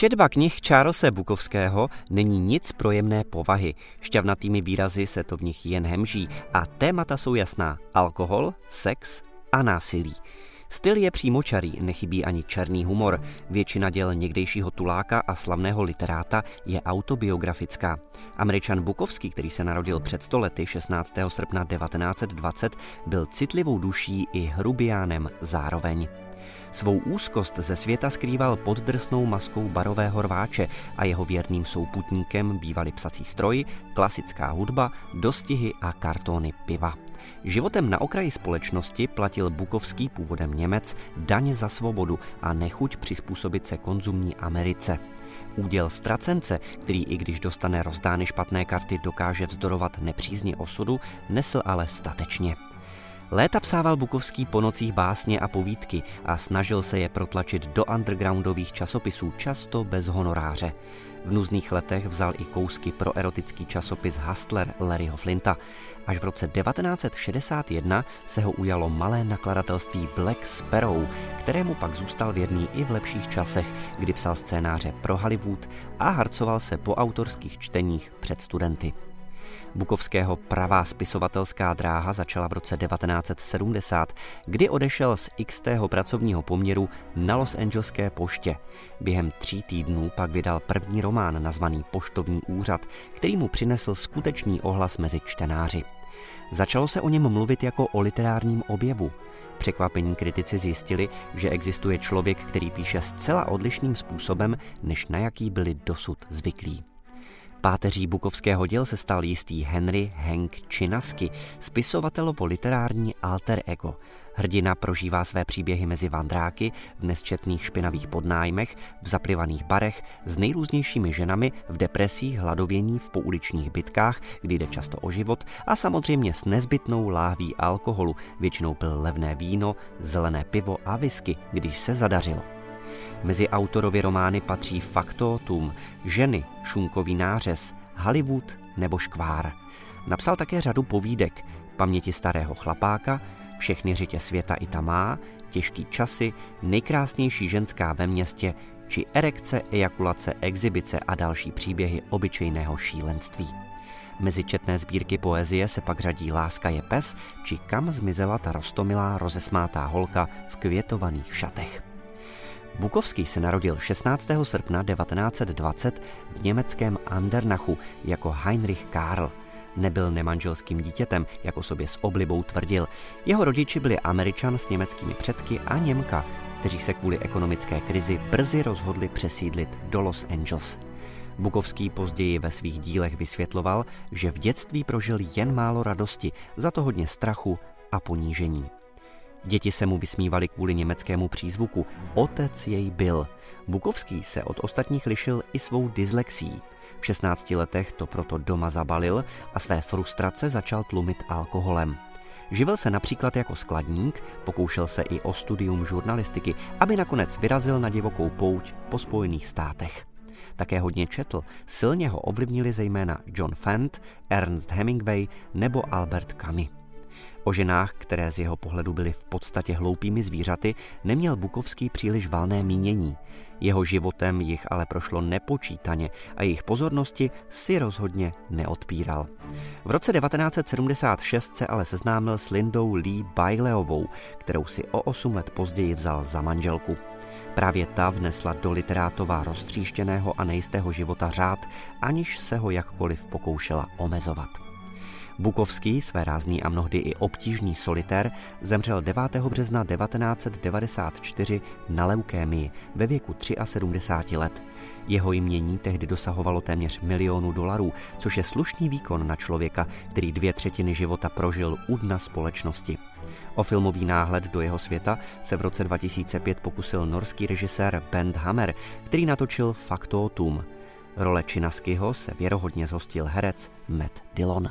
Četba knih Charlesa Bukovského není nic pro jemné povahy. Šťavnatými výrazy se to v nich jen hemží a témata jsou jasná. Alkohol, sex a násilí. Styl je přímočarý, nechybí ani černý humor. Většina děl někdejšího tuláka a slavného literáta je autobiografická. Američan Bukovský, který se narodil před stolety 16. srpna 1920, byl citlivou duší i hrubiánem zároveň. Svou úzkost ze světa skrýval pod drsnou maskou barového rváče a jeho věrným souputníkem bývaly psací stroj, klasická hudba, dostihy a kartony piva. Životem na okraji společnosti platil Bukovský původem Němec daň za svobodu a nechuť přizpůsobit se konzumní Americe. Úděl ztracence, který i když dostane rozdány špatné karty, dokáže vzdorovat nepřízni osudu, nesl ale statečně. Léta psával Bukovský po nocích básně a povídky a snažil se je protlačit do undergroundových časopisů, často bez honoráře. V nuzných letech vzal i kousky pro erotický časopis Hustler Larryho Flinta. Až v roce 1961 se ho ujalo malé nakladatelství Black Sparrow, kterému pak zůstal věrný i v lepších časech, kdy psal scénáře pro Hollywood a harcoval se po autorských čteních před studenty. Bukovského pravá spisovatelská dráha začala v roce 1970, kdy odešel z XT pracovního poměru na Los Angeleské poště. Během tří týdnů pak vydal první román nazvaný Poštovní úřad, který mu přinesl skutečný ohlas mezi čtenáři. Začalo se o něm mluvit jako o literárním objevu. Překvapení kritici zjistili, že existuje člověk, který píše zcela odlišným způsobem, než na jaký byli dosud zvyklí. Páteří bukovského děl se stal jistý Henry Hank Činasky, spisovatelovo literární alter ego. Hrdina prožívá své příběhy mezi vandráky, v nesčetných špinavých podnájmech, v zaplivaných barech, s nejrůznějšími ženami, v depresích, hladovění, v pouličních bitkách, kdy jde často o život a samozřejmě s nezbytnou láhví alkoholu, většinou pil levné víno, zelené pivo a whisky, když se zadařilo. Mezi autorovi romány patří Faktotum, Ženy, Šunkový nářez, Hollywood nebo Škvár. Napsal také řadu povídek, Paměti starého chlapáka, Všechny řitě světa i tamá, Těžký časy, Nejkrásnější ženská ve městě či Erekce, ejakulace, exibice a další příběhy obyčejného šílenství. Mezi četné sbírky poezie se pak řadí Láska je pes či Kam zmizela ta rostomilá rozesmátá holka v květovaných šatech. Bukovský se narodil 16. srpna 1920 v německém Andernachu jako Heinrich Karl. Nebyl nemanželským dítětem, jako sobě s oblibou tvrdil. Jeho rodiči byli američan s německými předky a Němka, kteří se kvůli ekonomické krizi brzy rozhodli přesídlit do Los Angeles. Bukovský později ve svých dílech vysvětloval, že v dětství prožil jen málo radosti, za to hodně strachu a ponížení. Děti se mu vysmívali kvůli německému přízvuku. Otec jej byl. Bukovský se od ostatních lišil i svou dyslexí. V 16 letech to proto doma zabalil a své frustrace začal tlumit alkoholem. Živil se například jako skladník, pokoušel se i o studium žurnalistiky, aby nakonec vyrazil na divokou pouť po Spojených státech. Také hodně četl, silně ho ovlivnili zejména John Fent, Ernst Hemingway nebo Albert Camus. O ženách, které z jeho pohledu byly v podstatě hloupými zvířaty, neměl Bukovský příliš valné mínění. Jeho životem jich ale prošlo nepočítaně a jejich pozornosti si rozhodně neodpíral. V roce 1976 se ale seznámil s Lindou Lee Baileovou, kterou si o 8 let později vzal za manželku. Právě ta vnesla do literátová roztříštěného a nejistého života řád, aniž se ho jakkoliv pokoušela omezovat. Bukovský, své rázný a mnohdy i obtížný solitér, zemřel 9. března 1994 na leukémii ve věku 73 let. Jeho jmění tehdy dosahovalo téměř milionu dolarů, což je slušný výkon na člověka, který dvě třetiny života prožil u dna společnosti. O filmový náhled do jeho světa se v roce 2005 pokusil norský režisér Bent Hammer, který natočil Faktotum. Role Činaskyho se věrohodně zhostil herec Matt Dillon.